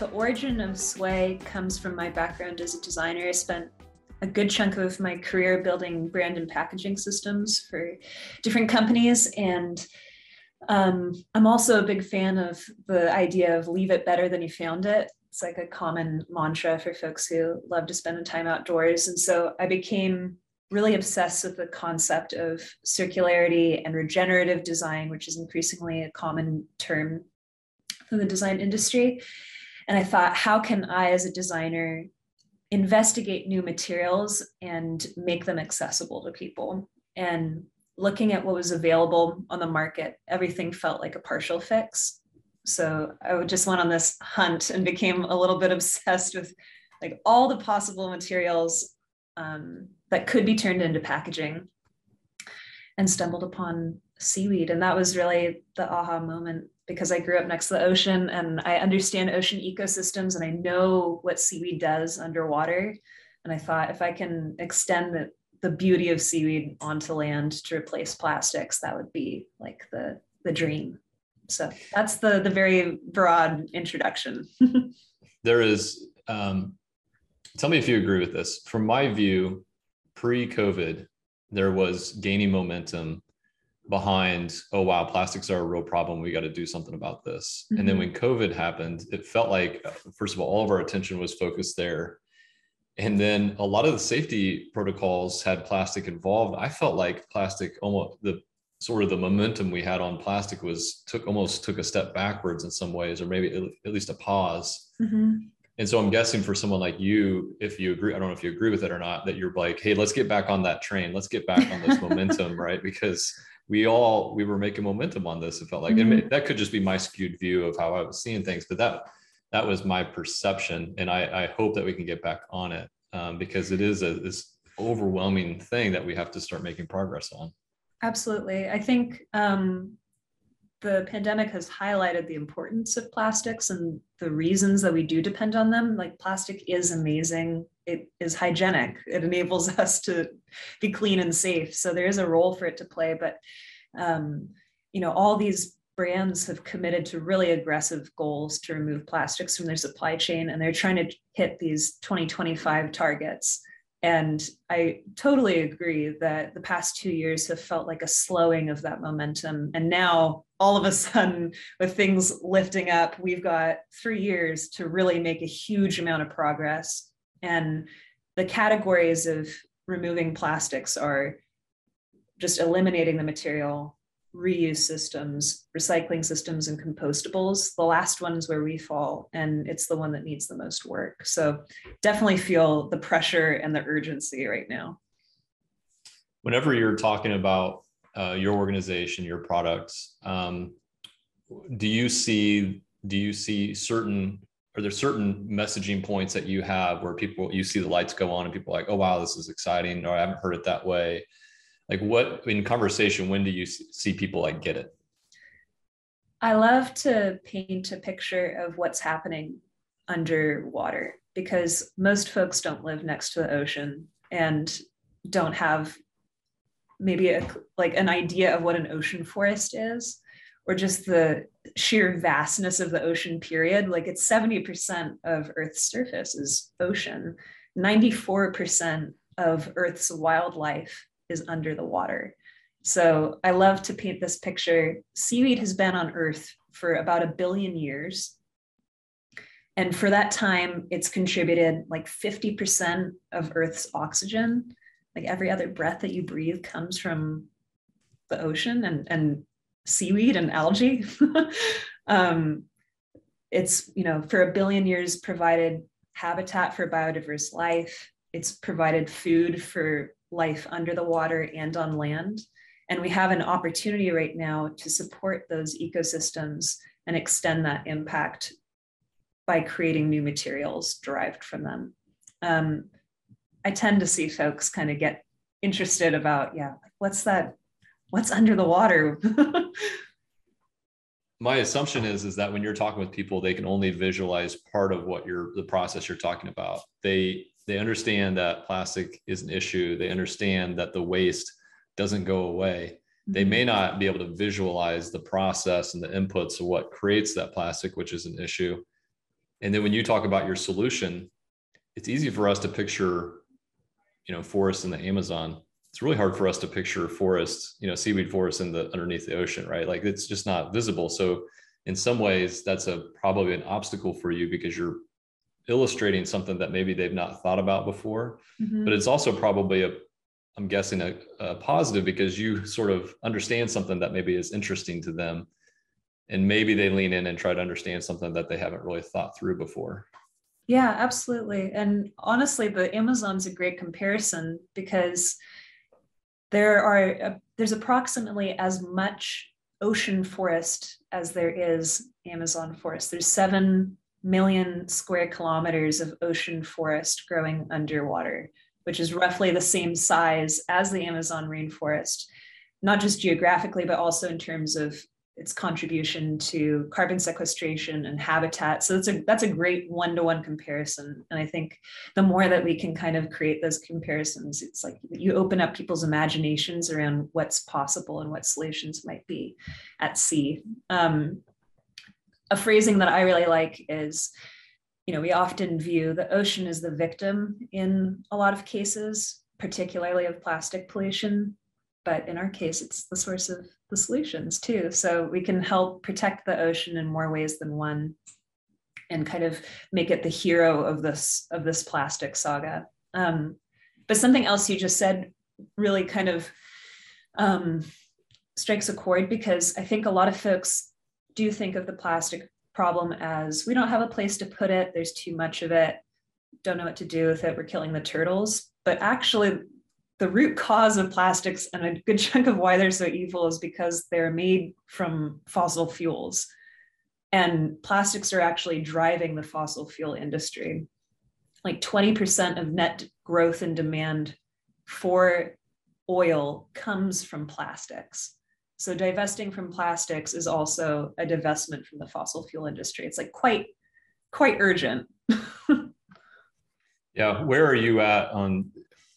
the origin of Sway comes from my background as a designer. I spent a good chunk of my career building brand and packaging systems for different companies. And um, I'm also a big fan of the idea of leave it better than you found it. It's like a common mantra for folks who love to spend time outdoors. And so I became really obsessed with the concept of circularity and regenerative design, which is increasingly a common term in the design industry. And I thought, how can I, as a designer, investigate new materials and make them accessible to people? And looking at what was available on the market, everything felt like a partial fix. So I just went on this hunt and became a little bit obsessed with like all the possible materials um, that could be turned into packaging and stumbled upon seaweed. And that was really the aha moment because I grew up next to the ocean and I understand ocean ecosystems and I know what seaweed does underwater. And I thought if I can extend the, the beauty of seaweed onto land to replace plastics, that would be like the, the dream. So that's the, the very broad introduction. there is, um, tell me if you agree with this. From my view, pre COVID, there was gaining momentum behind oh wow plastics are a real problem we got to do something about this mm-hmm. and then mm-hmm. when covid happened it felt like uh, first of all all of our attention was focused there and then a lot of the safety protocols had plastic involved i felt like plastic almost the sort of the momentum we had on plastic was took almost took a step backwards in some ways or maybe at least a pause mm-hmm. and so i'm guessing for someone like you if you agree i don't know if you agree with it or not that you're like hey let's get back on that train let's get back on this momentum right because we all we were making momentum on this. It felt like, mm-hmm. and that could just be my skewed view of how I was seeing things, but that that was my perception, and I, I hope that we can get back on it um, because it is a this overwhelming thing that we have to start making progress on. Absolutely, I think um, the pandemic has highlighted the importance of plastics and the reasons that we do depend on them. Like plastic is amazing. It is hygienic. It enables us to be clean and safe. So there is a role for it to play. But um, you know, all these brands have committed to really aggressive goals to remove plastics from their supply chain, and they're trying to hit these 2025 targets. And I totally agree that the past two years have felt like a slowing of that momentum. And now, all of a sudden, with things lifting up, we've got three years to really make a huge amount of progress. And the categories of removing plastics are just eliminating the material, reuse systems, recycling systems, and compostables. The last one is where we fall, and it's the one that needs the most work. So definitely feel the pressure and the urgency right now. Whenever you're talking about uh, your organization, your products, um, do you see do you see certain are there certain messaging points that you have where people you see the lights go on and people are like, oh wow, this is exciting, or I haven't heard it that way like what in conversation when do you see people like get it? I love to paint a picture of what's happening underwater because most folks don't live next to the ocean and don't have maybe a, like an idea of what an ocean forest is or just the sheer vastness of the ocean period. Like it's 70% of earth's surface is ocean. 94% of earth's wildlife is under the water. So I love to paint this picture. Seaweed has been on Earth for about a billion years. And for that time, it's contributed like 50% of Earth's oxygen. Like every other breath that you breathe comes from the ocean and, and seaweed and algae. um, it's, you know, for a billion years provided habitat for biodiverse life. It's provided food for life under the water and on land. And we have an opportunity right now to support those ecosystems and extend that impact by creating new materials derived from them. Um, I tend to see folks kind of get interested about, yeah, what's that? What's under the water? my assumption is is that when you're talking with people they can only visualize part of what you're the process you're talking about they they understand that plastic is an issue they understand that the waste doesn't go away they may mm-hmm. not be able to visualize the process and the inputs of what creates that plastic which is an issue And then when you talk about your solution, it's easy for us to picture, you know, forests in the Amazon. It's really hard for us to picture forests, you know, seaweed forests in the underneath the ocean, right? Like it's just not visible. So in some ways, that's a probably an obstacle for you because you're illustrating something that maybe they've not thought about before. Mm-hmm. But it's also probably a, I'm guessing a, a positive because you sort of understand something that maybe is interesting to them and maybe they lean in and try to understand something that they haven't really thought through before yeah absolutely and honestly the amazon's a great comparison because there are uh, there's approximately as much ocean forest as there is amazon forest there's 7 million square kilometers of ocean forest growing underwater which is roughly the same size as the amazon rainforest not just geographically but also in terms of its contribution to carbon sequestration and habitat. So that's a that's a great one-to-one comparison. And I think the more that we can kind of create those comparisons, it's like you open up people's imaginations around what's possible and what solutions might be at sea. Um, a phrasing that I really like is, you know, we often view the ocean as the victim in a lot of cases, particularly of plastic pollution. But in our case, it's the source of the solutions too. So we can help protect the ocean in more ways than one and kind of make it the hero of this of this plastic saga. Um, but something else you just said really kind of um, strikes a chord because I think a lot of folks do you think of the plastic problem as we don't have a place to put it, there's too much of it, don't know what to do with it, we're killing the turtles. But actually, the root cause of plastics and a good chunk of why they're so evil is because they're made from fossil fuels. And plastics are actually driving the fossil fuel industry. Like 20% of net growth in demand for oil comes from plastics. So divesting from plastics is also a divestment from the fossil fuel industry. It's like quite, quite urgent. yeah. Where are you at on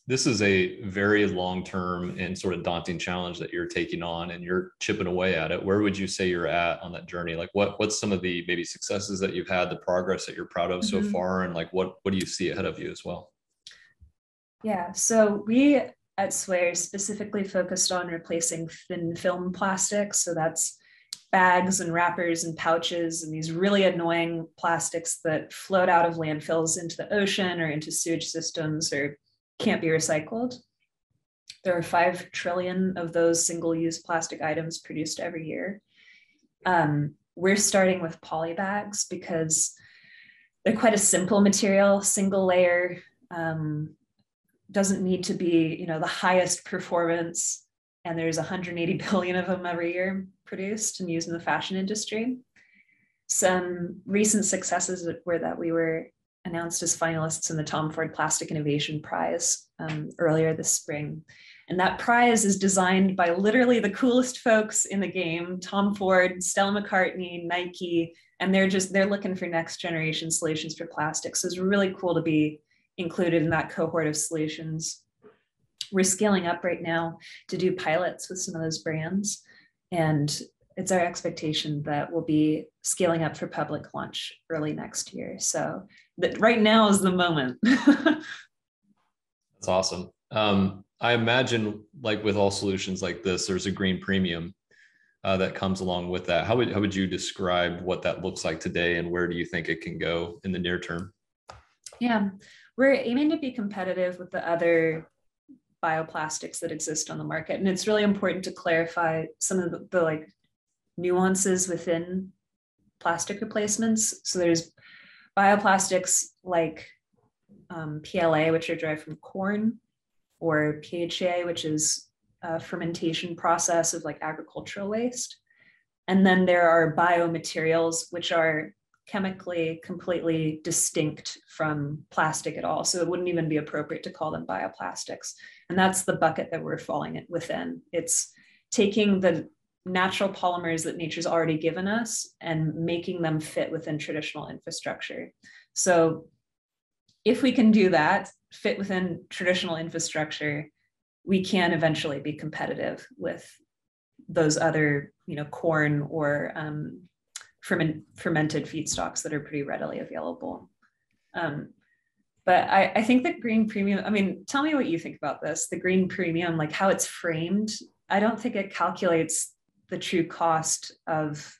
this is a very long term and sort of daunting challenge that you're taking on and you're chipping away at it where would you say you're at on that journey like what what's some of the maybe successes that you've had the progress that you're proud of mm-hmm. so far and like what what do you see ahead of you as well yeah so we at Sway specifically focused on replacing thin film plastics so that's bags and wrappers and pouches and these really annoying plastics that float out of landfills into the ocean or into sewage systems or can't be recycled. There are 5 trillion of those single use plastic items produced every year. Um, we're starting with poly bags because they're quite a simple material, single layer, um, doesn't need to be you know the highest performance and there's 180 billion of them every year produced and used in the fashion industry some recent successes were that we were announced as finalists in the Tom Ford Plastic Innovation Prize um, earlier this spring. And that prize is designed by literally the coolest folks in the game Tom Ford, Stella McCartney, Nike, and they're just they're looking for next generation solutions for plastics. So it's really cool to be included in that cohort of solutions. We're scaling up right now to do pilots with some of those brands. And it's our expectation that we'll be scaling up for public launch early next year. So that right now is the moment. That's awesome. Um, I imagine, like with all solutions like this, there's a green premium uh, that comes along with that. How would how would you describe what that looks like today, and where do you think it can go in the near term? Yeah, we're aiming to be competitive with the other bioplastics that exist on the market, and it's really important to clarify some of the, the like nuances within plastic replacements. So there's bioplastics like um, PLA, which are derived from corn, or PHA, which is a fermentation process of like agricultural waste. And then there are biomaterials, which are chemically completely distinct from plastic at all. So it wouldn't even be appropriate to call them bioplastics. And that's the bucket that we're falling within. It's taking the natural polymers that nature's already given us and making them fit within traditional infrastructure. So if we can do that, fit within traditional infrastructure, we can eventually be competitive with those other, you know, corn or um, ferment, fermented feedstocks that are pretty readily available. Um, but I, I think that green premium, I mean, tell me what you think about this. The green premium, like how it's framed, I don't think it calculates the true cost of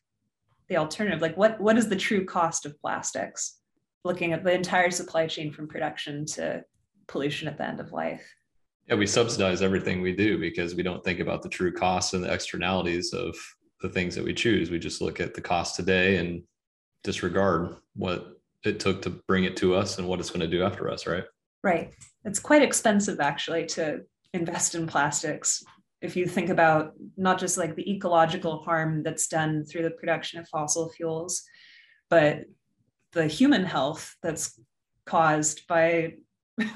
the alternative. Like what, what is the true cost of plastics? Looking at the entire supply chain from production to pollution at the end of life. Yeah, we subsidize everything we do because we don't think about the true costs and the externalities of the things that we choose. We just look at the cost today and disregard what it took to bring it to us and what it's going to do after us, right? Right. It's quite expensive actually to invest in plastics. If you think about not just like the ecological harm that's done through the production of fossil fuels, but the human health that's caused by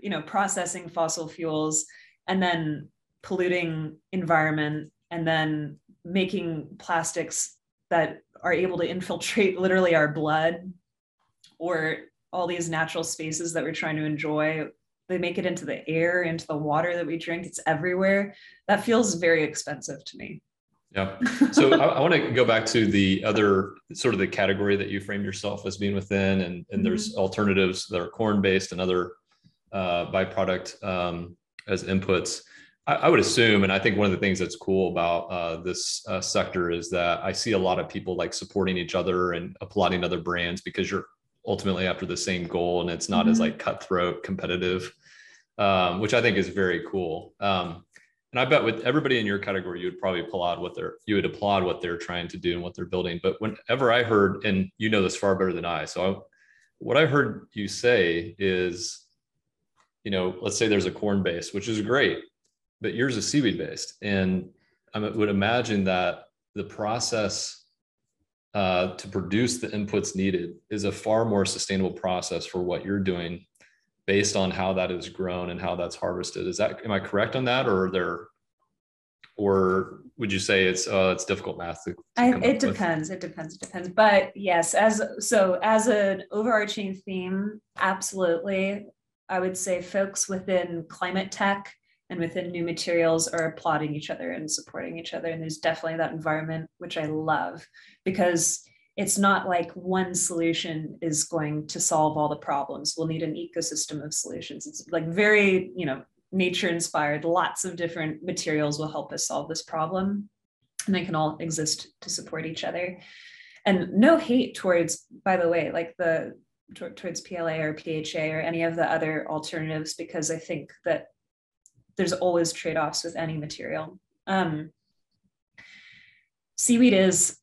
you know processing fossil fuels and then polluting environment and then making plastics that are able to infiltrate literally our blood or all these natural spaces that we're trying to enjoy. They make it into the air into the water that we drink. It's everywhere. That feels very expensive to me. Yeah. So I, I want to go back to the other sort of the category that you framed yourself as being within and, and mm-hmm. there's alternatives that are corn based and other uh, byproduct um, as inputs I, I, would assume and i think one of the things that's cool about uh, this uh, sector is that i see a lot of people like supporting each other and applauding other brands because you're ultimately after the same goal and it's not mm-hmm. as like cutthroat competitive um, which i think is very cool um, and i bet with everybody in your category you would probably applaud what they're you would applaud what they're trying to do and what they're building but whenever i heard and you know this far better than i so I, what i heard you say is you know let's say there's a corn base which is great but yours is seaweed based and i would imagine that the process uh, to produce the inputs needed is a far more sustainable process for what you're doing based on how that is grown and how that's harvested. Is that am I correct on that, or are there, or would you say it's uh, it's difficult math? To, to I, it depends. With? It depends. It depends. But yes, as so as an overarching theme, absolutely, I would say folks within climate tech and within new materials are applauding each other and supporting each other. And there's definitely that environment, which I love because it's not like one solution is going to solve all the problems. We'll need an ecosystem of solutions. It's like very, you know, nature inspired. Lots of different materials will help us solve this problem. And they can all exist to support each other. And no hate towards, by the way, like the towards PLA or PHA or any of the other alternatives, because I think that there's always trade-offs with any material. Um, seaweed is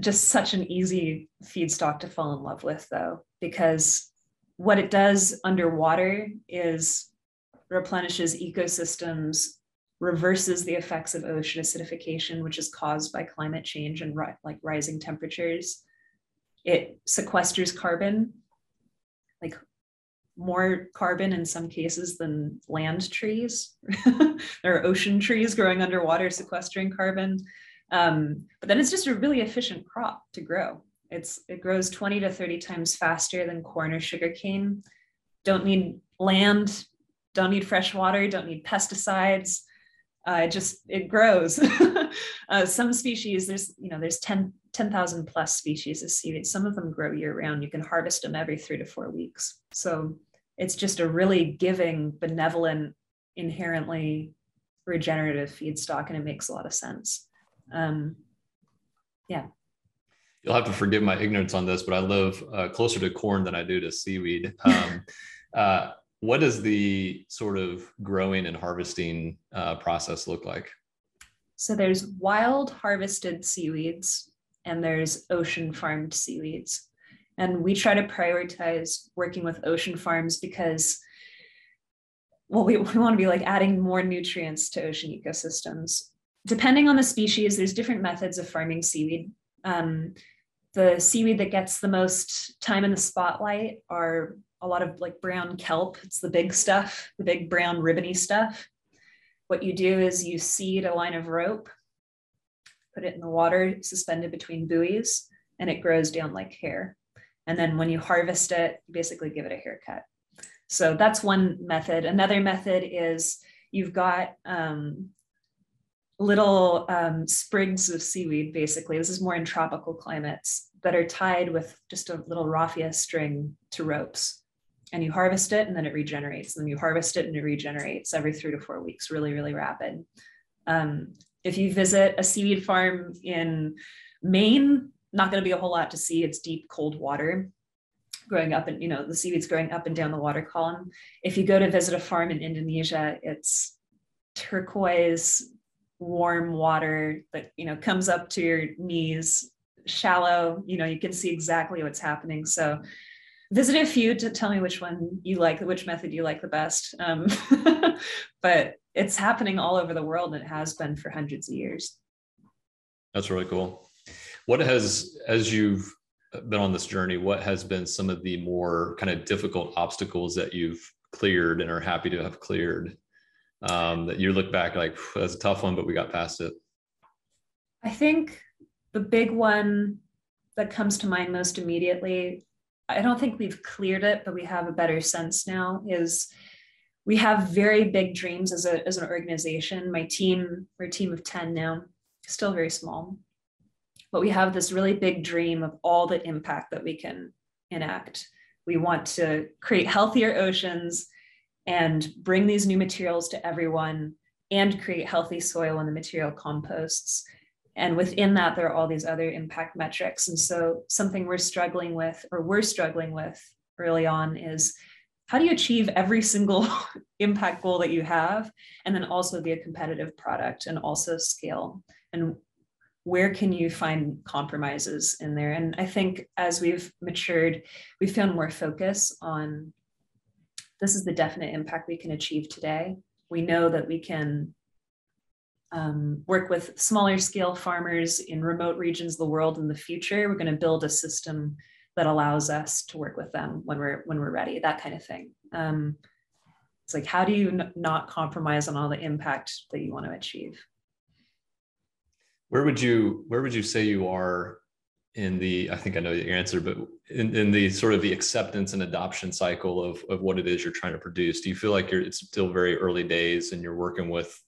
just such an easy feedstock to fall in love with though, because what it does underwater is replenishes ecosystems, reverses the effects of ocean acidification, which is caused by climate change and like rising temperatures. It sequesters carbon, more carbon in some cases than land trees. there are ocean trees growing underwater sequestering carbon. Um, but then it's just a really efficient crop to grow. It's it grows 20 to 30 times faster than corn or sugarcane. Don't need land, don't need fresh water, don't need pesticides. Uh, it just it grows. uh, some species, there's you know there's 10 10,000 plus species of seaweed. Some of them grow year round. You can harvest them every three to four weeks. So it's just a really giving, benevolent, inherently regenerative feedstock, and it makes a lot of sense. Um, yeah. You'll have to forgive my ignorance on this, but I live uh, closer to corn than I do to seaweed. Um, uh, what does the sort of growing and harvesting uh, process look like? So there's wild harvested seaweeds and there's ocean farmed seaweeds. And we try to prioritize working with ocean farms because, well, we, we want to be like adding more nutrients to ocean ecosystems. Depending on the species, there's different methods of farming seaweed. Um, the seaweed that gets the most time in the spotlight are a lot of like brown kelp. It's the big stuff, the big brown ribbony stuff. What you do is you seed a line of rope, put it in the water, suspended between buoys, and it grows down like hair. And then when you harvest it, you basically give it a haircut. So that's one method. Another method is you've got um, little um, sprigs of seaweed, basically. This is more in tropical climates that are tied with just a little raffia string to ropes. And you harvest it and then it regenerates. And then you harvest it and it regenerates every three to four weeks, really, really rapid. Um, if you visit a seaweed farm in Maine, not going to be a whole lot to see. It's deep, cold water growing up and you know the seaweed's growing up and down the water column. If you go to visit a farm in indonesia it's turquoise warm water that you know comes up to your knees shallow you know you can see exactly what's happening. So visit a few to tell me which one you like which method you like the best. Um, but it's happening all over the world and it has been for hundreds of years. That's really cool what has as you've been on this journey what has been some of the more kind of difficult obstacles that you've cleared and are happy to have cleared um, that you look back like that's a tough one, but we got past it? I think the big one that comes to mind most immediately, I don't think we've cleared it, but we have a better sense now, is we have very big dreams as, a, as an organization. My team, we're a team of 10 now, still very small, but we have this really big dream of all the impact that we can enact. We want to create healthier oceans and bring these new materials to everyone and create healthy soil and the material composts. And within that, there are all these other impact metrics. And so, something we're struggling with, or we're struggling with early on, is how do you achieve every single impact goal that you have, and then also be a competitive product and also scale? And where can you find compromises in there? And I think as we've matured, we've found more focus on this is the definite impact we can achieve today. We know that we can um, work with smaller scale farmers in remote regions of the world in the future. We're going to build a system that allows us to work with them when we're when we're ready. That kind of thing. Um, it's like how do you n- not compromise on all the impact that you want to achieve? Where would you where would you say you are in the i think i know your answer but in, in the sort of the acceptance and adoption cycle of, of what it is you're trying to produce? Do you feel like you're it's still very early days and you're working with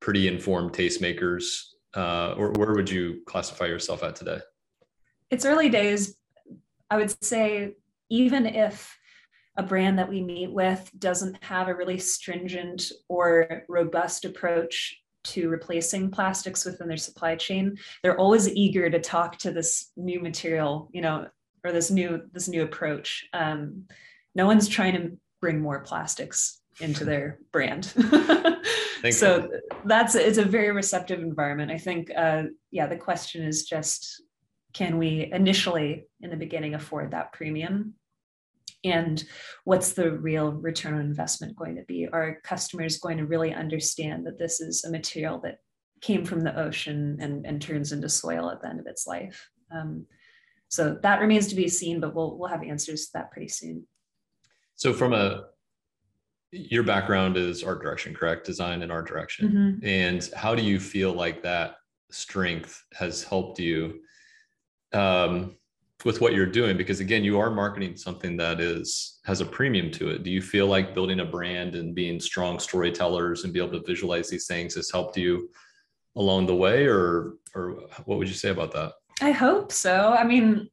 pretty informed tastemakers uh, or where would you classify yourself at today? It's early days. I would say even if a brand that we meet with doesn't have a really stringent or robust approach to replacing plastics within their supply chain. They're always eager to talk to this new material you know or this new this new approach. Um, no one's trying to bring more plastics into their brand. So that's it's a very receptive environment. I think uh, yeah the question is just can we initially in the beginning afford that premium and what's the real return on investment going to be? Are customers going to really understand that this is a material that came from the ocean and, and turns into soil at the end of its life? Um, so that remains to be seen but we'll, we'll have answers to that pretty soon. So from a your background is art direction correct? Design and art direction. Mm-hmm. and how do you feel like that strength has helped you? Um, with what you're doing because again you are marketing something that is has a premium to it. Do you feel like building a brand and being strong storytellers and be able to visualize these things has helped you along the way or or what would you say about that? I hope so. I mean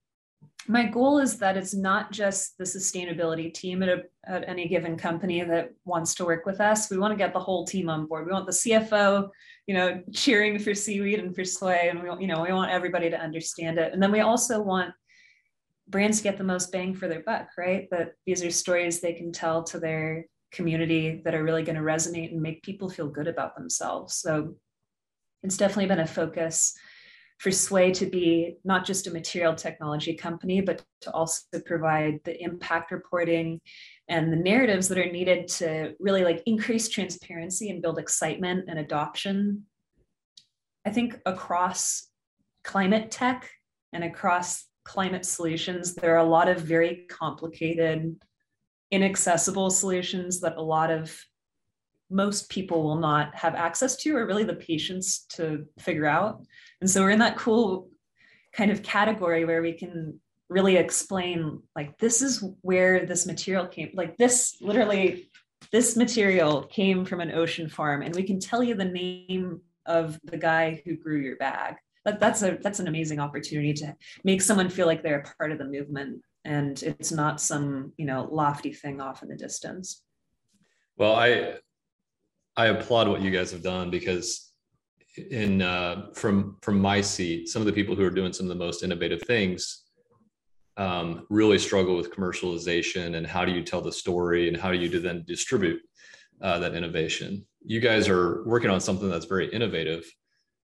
my goal is that it's not just the sustainability team at, a, at any given company that wants to work with us. We want to get the whole team on board. We want the cfo you know cheering for seaweed and for Sway and we you know we want everybody to understand it. And then we also want brands get the most bang for their buck, right? That these are stories they can tell to their community that are really going to resonate and make people feel good about themselves. So it's definitely been a focus for Sway to be not just a material technology company, but to also provide the impact reporting and the narratives that are needed to really like increase transparency and build excitement and adoption. I think across climate tech and across climate solutions, there are a lot of very complicated, inaccessible solutions that a lot of most people will not have access to or really the patience to figure out. And so we're in that cool kind of category where we can really explain like this is where this material came like this literally this material came from an ocean farm. And we can tell you the name of the guy who grew your bag that's a that's an amazing opportunity to make someone feel like they're a part of the movement and it's not some you know lofty thing off in the distance. Well i i applaud what you guys have done because in uh, from from my seat some of the people who are doing some of the most innovative things um, really struggle with commercialization and how do you tell the story and how do you then distribute uh, that innovation. You guys are working on something that's very innovative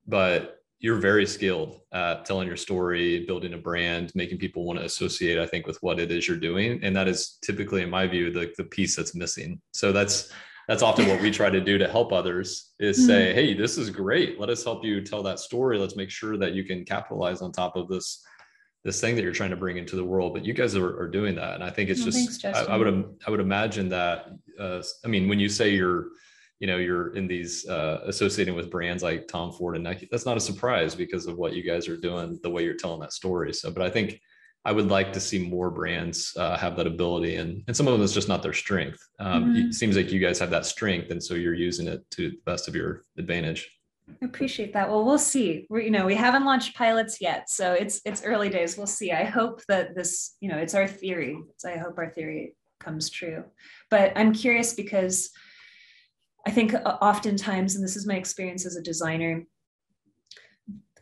but you're very skilled at telling your story, building a brand, making people want to associate, I think, with what it is you're doing. And that is typically, in my view, the, the piece that's missing. So that's that's often what we try to do to help others is mm-hmm. say, hey, this is great. Let us help you tell that story. Let's make sure that you can capitalize on top of this this thing that you're trying to bring into the world. But you guys are, are doing that. And I think it's just thanks, I, I, would I would imagine that uh, I mean, when you say you're you know you're in these uh, associating with brands like Tom Ford and Nike. That's not a surprise because of what you guys are doing, the way you're telling that story. So, but I think I would like to see more brands uh, have that ability, and and some of them is just not their strength. Um, mm-hmm. It seems like you guys have that strength, and so you're using it to the best of your advantage. I appreciate that. Well, we'll see. We're, you know, we haven't launched pilots yet, so it's it's early days. We'll see. I hope that this, you know, it's our theory. So I hope our theory comes true. But I'm curious because I think uh, oftentimes, and this is my experience as a designer,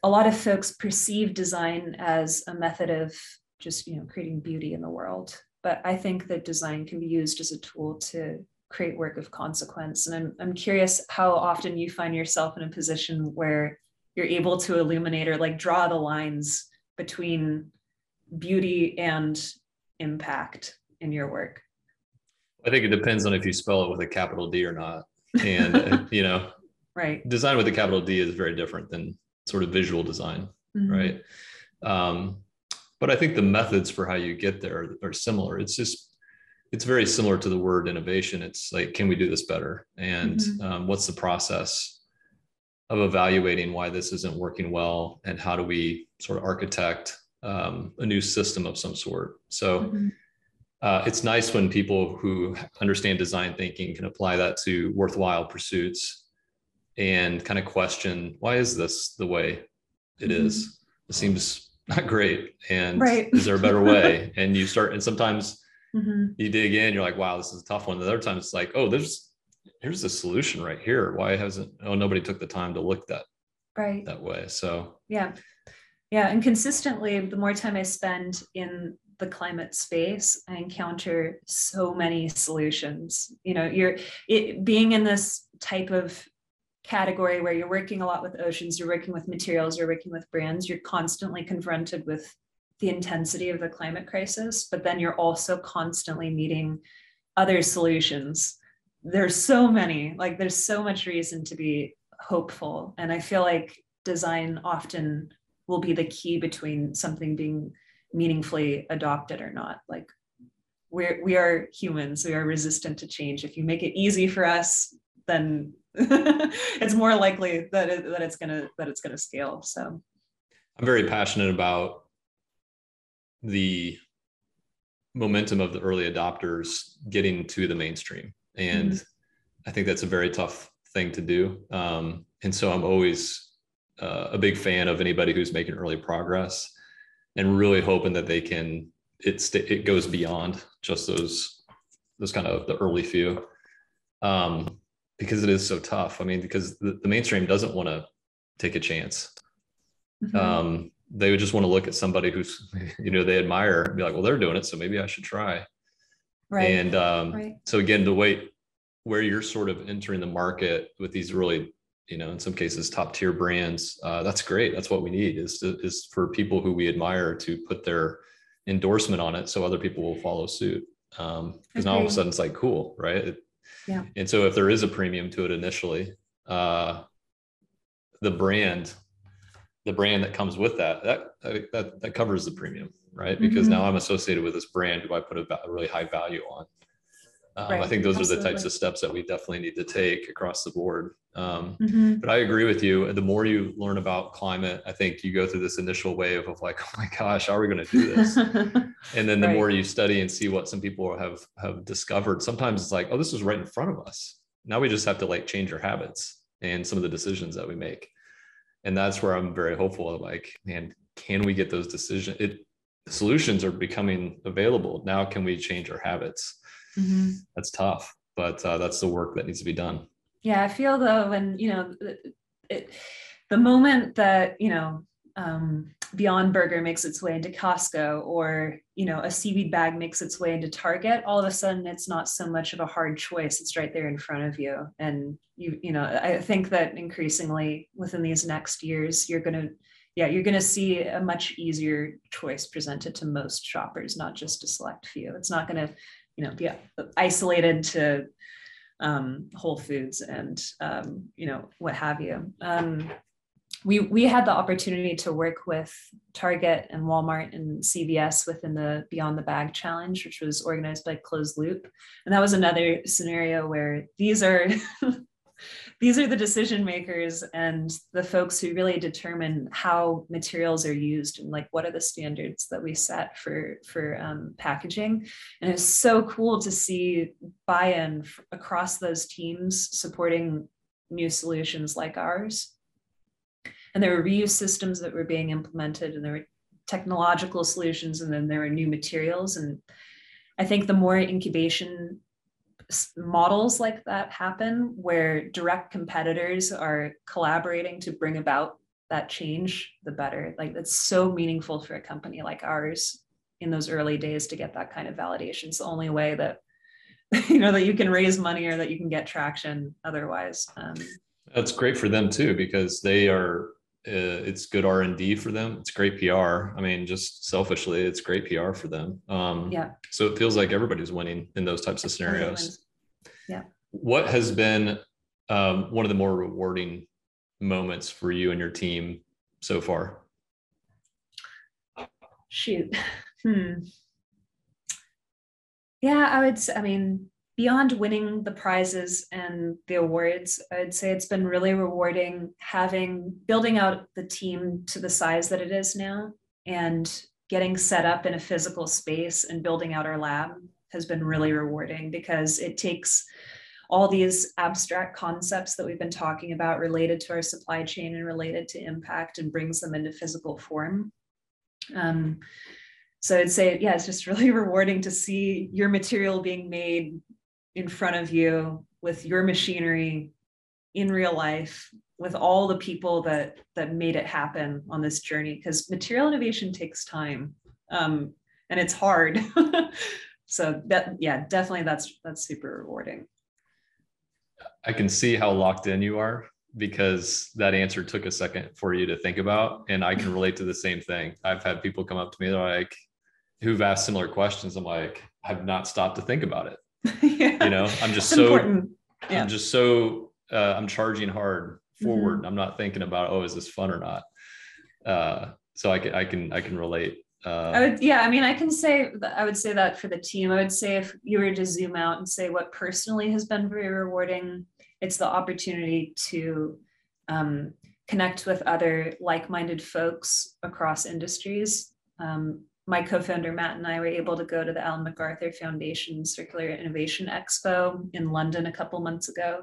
a lot of folks perceive design as a method of just you know creating beauty in the world. But I think that design can be used as a tool to create work of consequence. And I'm, I'm curious how often you find yourself in a position where you're able to illuminate or like draw the lines between beauty and impact in your work. I think it depends on if you spell it with a capital D or not and uh, you know right. design with a capital d is very different than sort of visual design mm-hmm. right? Um, but i think the methods for how you get there are similar. It's just it's very similar to the word innovation. It's like can we do this better? And mm-hmm. um, what's the process of evaluating why this isn't working well? And how do we sort of architect um, a new system of some sort? So mm-hmm uh, it's nice when people who understand design thinking can apply that to worthwhile pursuits and kind of question why is this the way it mm-hmm. is? It seems not great. And right. is there a better way? and you start, and sometimes mm-hmm. you dig in, you're like, wow, this is a tough one. The other times it's like, oh, there's here's the solution right here. Why hasn't oh nobody took the time to look that right that way? So yeah. Yeah. And consistently, the more time I spend in the climate space, I encounter so many solutions. You know, you're it, being in this type of category where you're working a lot with oceans, you're working with materials, you're working with brands, you're constantly confronted with the intensity of the climate crisis, but then you're also constantly meeting other solutions. There's so many, like, there's so much reason to be hopeful. And I feel like design often will be the key between something being meaningfully adopted or not. Like we're we are humans. We are resistant to change. If you make it easy for us then it's more likely that it, that it's gonna that it's gonna scale. So i'm very passionate about the momentum of the early adopters getting to the mainstream. And mm-hmm. i think that's a very tough thing to do. Um, and so i'm always uh, a big fan of anybody who's making early progress and really hoping that they can it it goes beyond just those those kind of the early few um, because it is so tough. I mean, because the, the mainstream doesn't want to take a chance. Mm-hmm. Um, they would just want to look at somebody who's you know they admire and be like, well, they're doing it, so maybe I should try. Right. And um, right. so again, the way where you're sort of entering the market with these really you know in some cases top tier brands uh, that's great. That's what we need is to, is for people who we admire to put their endorsement on it so other people will follow suit. Because um, now all of a sudden it's like cool right? It, yeah. And so if there is a premium to it initially uh, the brand the brand that comes with that that that, that covers the premium right? Because mm-hmm. now i'm associated with this brand who i put a, a really high value on um, right. I think those Absolutely. are the types of steps that we definitely need to take across the board. Um, mm-hmm. But I agree with you. The more you learn about climate, I think you go through this initial wave of like, oh my gosh, how are we going to do this? and then the right. more you study and see what some people have have discovered, sometimes it's like, oh, this is right in front of us. Now we just have to like change our habits. and some of the decisions that we make. And that's where I'm very hopeful of like, man, can we get those decisions? It solutions are becoming available. Now can we change our habits? Mm-hmm. That's tough, but uh, that's the work that needs to be done. Yeah, I feel though when you know it, the moment that you know um, Beyond Burger makes its way into Costco or you know a seaweed bag makes its way into Target, all of a sudden it's not so much of a hard choice. It's right there in front of you, and you you know I think that increasingly within these next years you're going to yeah you're going to see a much easier choice presented to most shoppers, not just a select few. It's not going to you know be isolated to um, Whole Foods and um, you know what have you. Um, we we had the opportunity to work with Target and Walmart and CVS within the Beyond the Bag challenge, which was organized by Closed Loop, and that was another scenario where these are these are the decision makers and the folks who really determine how materials are used and like what are the standards that we set for for um, packaging. And it's so cool to see buy-in across those teams supporting new solutions like ours. And there were reuse systems that were being implemented and there were technological solutions and then there were new materials. And i think the more incubation models like that happen where direct competitors are collaborating to bring about that change the better. Like that's so meaningful for a company like ours in those early days to get that kind of validation. It's the only way that you know that you can raise money or that you can get traction otherwise. Um, that's great for them too because they are uh, it's good r&d for them. It's great pr i mean just selfishly it's great pr for them. Um, yeah. so it feels like everybody's winning in those types of scenarios. Yeah. What has been um, one of the more rewarding moments for you and your team so far? Shoot. Hmm. Yeah i would i mean beyond winning the prizes and the awards, I'd say it's been really rewarding having building out the team to the size that it is now and getting set up in a physical space and building out our lab has been really rewarding because it takes all these abstract concepts that we've been talking about related to our supply chain and related to impact and brings them into physical form. Um, so I'd say, yeah, it's just really rewarding to see your material being made in front of you with your machinery in real life with all the people that that made it happen on this journey because material innovation takes time um, and it's hard. So that yeah definitely that's that's super rewarding. I can see how locked in you are because that answer took a second for you to think about and i can relate to the same thing. I've had people come up to me like who've asked similar questions. I'm like i've not stopped to think about it yeah. You know, I'm just it's so important. Yeah. I'm just so uh, I'm charging hard forward. Mm-hmm. I'm not thinking about oh, is this fun or not? Uh, so I can I can I can relate. Uh, I would, yeah, I mean, I can say I would say that for the team. I would say if you were to zoom out and say what personally has been very rewarding, it's the opportunity to um, connect with other like-minded folks across industries. Um, my co-founder Matt and I were able to go to the Ellen MacArthur Foundation Circular Innovation Expo in London a couple months ago,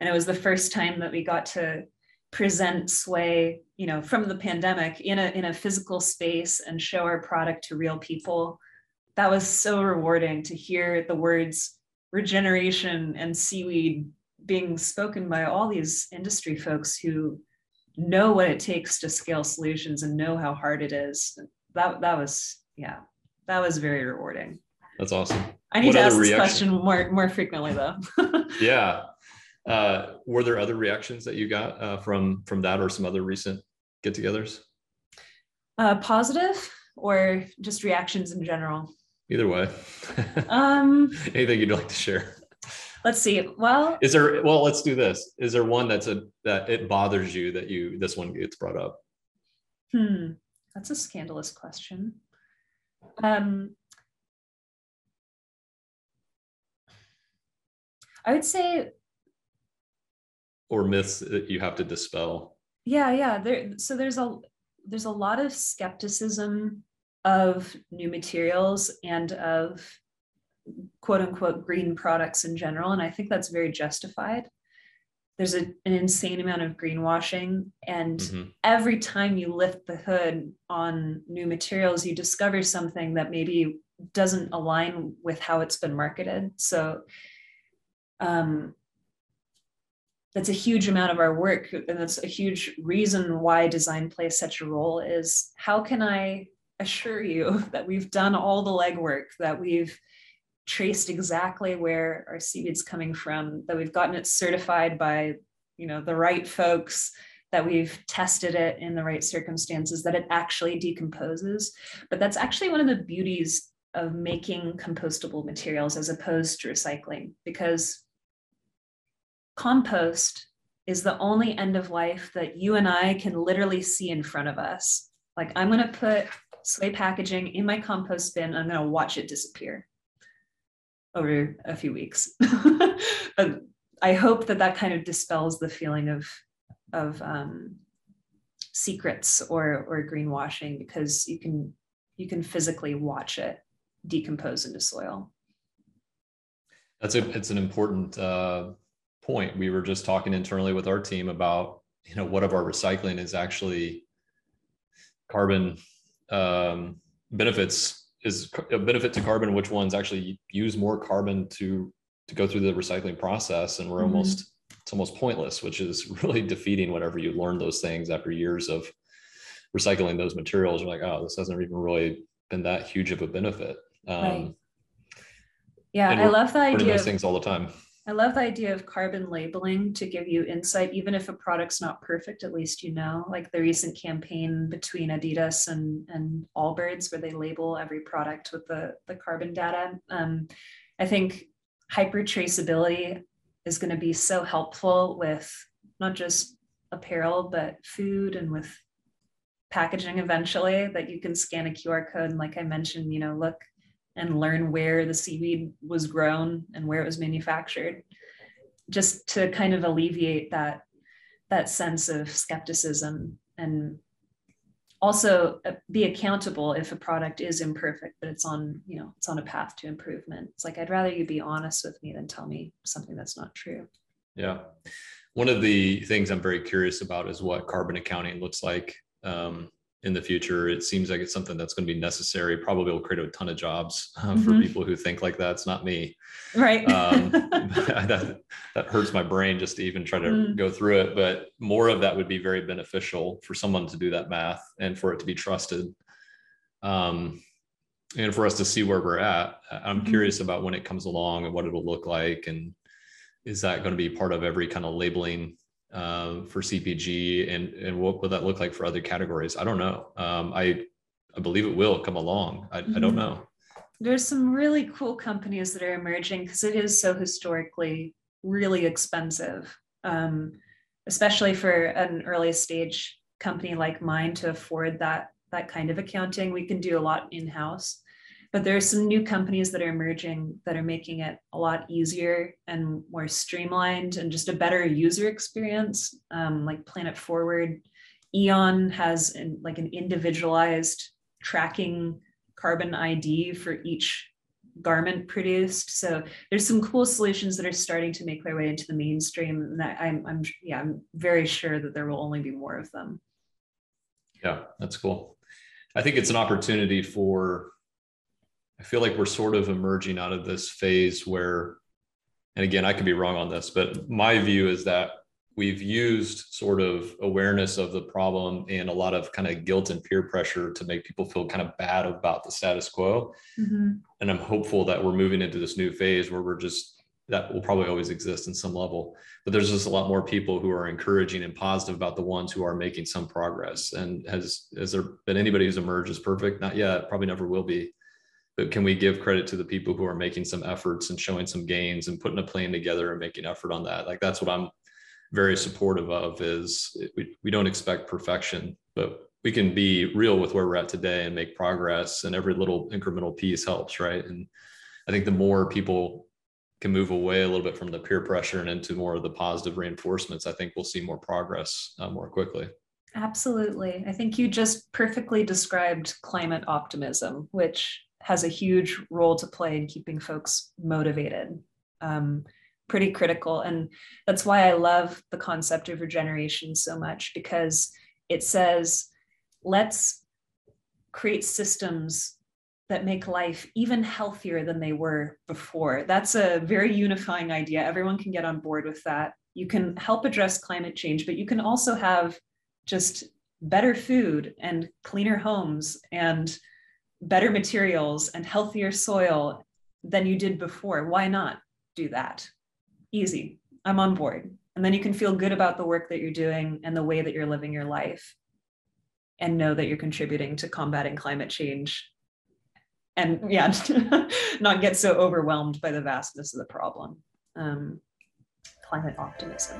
and it was the first time that we got to present Sway, you know, from the pandemic in a in a physical space and show our product to real people. That was so rewarding to hear the words regeneration and seaweed being spoken by all these industry folks who know what it takes to scale solutions and know how hard it is. That that was yeah, that was very rewarding. That's awesome. I need what to ask this question more more frequently though. yeah. Uh, were there other reactions that you got uh, from from that or some other recent get-togethers? Uh, positive or just reactions in general? Either way. um, Anything you'd like to share? Let's see. Well, is there? Well, let's do this. Is there one that's a that it bothers you that you this one gets brought up? Hmm, that's a scandalous question. Um, I would say, or myths that you have to dispel. Yeah, yeah. There, so there's a there's a lot of skepticism of new materials and of quote unquote green products in general, and I think that's very justified. There's a, an insane amount of greenwashing and mm-hmm. every time you lift the hood on new materials you discover something that maybe doesn't align with how it's been marketed so um, that's a huge amount of our work and that's a huge reason why design plays such a role is how can i assure you that we've done all the legwork that we've traced exactly where our seaweed's coming from, that we've gotten it certified by, you know, the right folks, that we've tested it in the right circumstances, that it actually decomposes. But that's actually one of the beauties of making compostable materials as opposed to recycling, because compost is the only end of life that you and I can literally see in front of us. Like I'm going to put Sway packaging in my compost bin. I'm going to watch it disappear over a few weeks. but I hope that that kind of dispels the feeling of of um, secrets or or greenwashing because you can you can physically watch it decompose into soil. That's a it's an important uh, point. We were just talking internally with our team about you know what of our recycling is actually carbon um, benefits is a benefit to carbon which ones actually use more carbon to to go through the recycling process and we're mm-hmm. almost it's almost pointless which is really defeating whenever you learn those things after years of recycling those materials you're like oh this hasn't even really been that huge of a benefit um, right. yeah i love the idea those things all the time I love the idea of carbon labeling to give you insight, even if a product's not perfect, at least you know, like the recent campaign between Adidas and, and Allbirds, where they label every product with the, the carbon data. Um, I think hyper traceability is going to be so helpful with not just apparel, but food and with packaging eventually that you can scan a QR code. And like I mentioned, you know, look, and learn where the seaweed was grown and where it was manufactured. Just to kind of alleviate that that sense of skepticism and also uh, be accountable if a product is imperfect but it's on you know it's on a path to improvement. It's like i'd rather you be honest with me than tell me something that's not true. Yeah. One of the things i'm very curious about is what carbon accounting looks like um, in the future. It seems like it's something that's going to be necessary. Probably will create a ton of jobs uh, mm-hmm. for people who think like that. It's not me. Right. Um, that, that hurts my brain just to even try to mm. go through it. But more of that would be very beneficial for someone to do that math and for it to be trusted. Um, and for us to see where we're at. I'm mm-hmm. curious about when it comes along and what it'll look like. And is that going to be part of every kind of labeling um, for CPG and and what will that look like for other categories? I don't know. Um, I I believe it will come along. I, mm-hmm. I don't mm-hmm. know. There's some really cool companies that are emerging because it is so historically really expensive, um, especially for an early stage company like mine to afford that that kind of accounting. We can do a lot in house but there are some new companies that are emerging that are making it a lot easier and more streamlined and just a better user experience. Um, like planet forward eon has an, like an individualized tracking carbon id for each garment produced. So there's some cool solutions that are starting to make their way into the mainstream and I'm, I'm yeah i'm very sure that there will only be more of them. Yeah that's cool. I think it's an opportunity for I feel like we're sort of emerging out of this phase where, and again, I could be wrong on this, but my view is that we've used sort of awareness of the problem and a lot of kind of guilt and peer pressure to make people feel kind of bad about the status quo. Mm-hmm. And I'm hopeful that we're moving into this new phase where we're just that will probably always exist in some level. But there's just a lot more people who are encouraging and positive about the ones who are making some progress. And has has there been anybody who's emerged as perfect? Not yet. Probably never will be but can we give credit to the people who are making some efforts and showing some gains and putting a plan together and making effort on that? Like that's what i'm very supportive of is we, we don't expect perfection but we can be real with where we're at today and make progress and every little incremental piece helps right? And i think the more people can move away a little bit from the peer pressure and into more of the positive reinforcements i think we'll see more progress uh, more quickly. Absolutely. I think you just perfectly described climate optimism which has a huge role to play in keeping folks motivated. Um, pretty critical. And that's why I love the concept of regeneration so much because it says, let's create systems that make life even healthier than they were before. That's a very unifying idea. Everyone can get on board with that. You can help address climate change, but you can also have just better food and cleaner homes and better materials and healthier soil than you did before. Why not do that? Easy. I'm on board. And then you can feel good about the work that you're doing and the way that you're living your life and know that you're contributing to combating climate change and yeah not get so overwhelmed by the vastness of the problem um, climate optimism